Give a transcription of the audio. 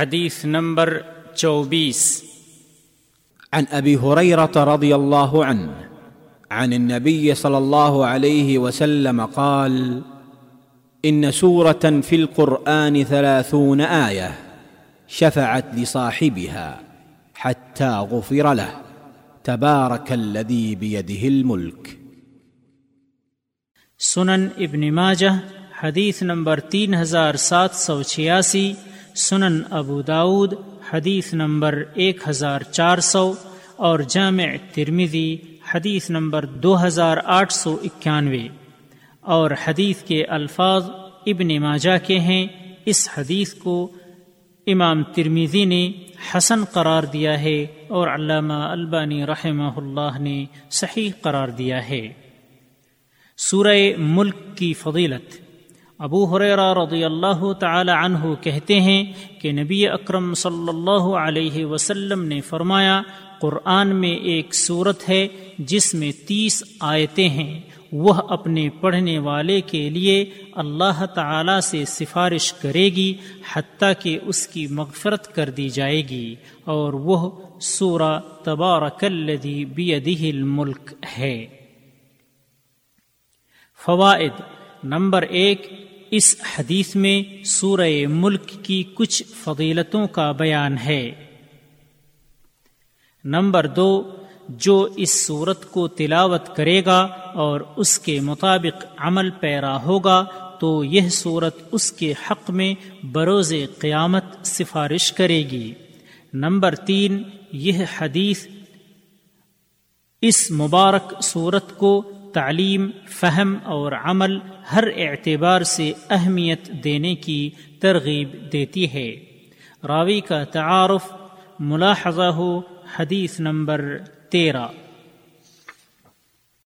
حديث نمبر چوبیس۔ عن ابي هريره رضي الله عنه عن النبي صلى الله عليه وسلم قال ان سوره في القران ثلاثون ايه شفعت لصاحبها حتى غفر له تبارك الذي بيده الملك سنن ابن ماجہ حدیث نمبر تین ہزار سات سو چھیاسی۔ سنن ابو داود، حدیث نمبر ایک ہزار چار سو اور جامع ترمیزی حدیث نمبر دو ہزار آٹھ سو اکیانوے۔ اور حدیث کے الفاظ ابن ماجہ کے ہیں۔ اس حدیث کو امام ترمیزی نے حسن قرار دیا ہے اور علامہ البانی رحمہ اللہ نے صحیح قرار دیا ہے۔ سورہ ملک کی فضیلت۔ ابو حریرہ رضی اللہ تعالی عنہ کہتے ہیں کہ نبی اکرم صلی اللہ علیہ وسلم نے فرمایا، قرآن میں ایک صورت ہے جس میں تیس آیتیں ہیں۔ وہ اپنے پڑھنے والے کے لیے اللہ تعالی سے سفارش کرے گی، حتیٰ کہ اس کی مغفرت کر دی جائے گی۔ اور وہ سورہ تبارک الذی بیدہ الملک ہے۔ فوائد نمبر ایک اس حدیث میں سورہ ملک کی کچھ فضیلتوں کا بیان ہے۔ نمبر دو، جو اس صورت کو تلاوت کرے گا اور اس کے مطابق عمل پیرا ہوگا، تو یہ صورت اس کے حق میں بروز قیامت سفارش کرے گی۔ نمبر تین، یہ حدیث اس مبارک صورت کو تعلیم، فہم اور عمل ہر اعتبار سے اہمیت دینے کی ترغیب دیتی ہے۔ راوی کا تعارف ملاحظہ ہو حدیث نمبر تیرہ۔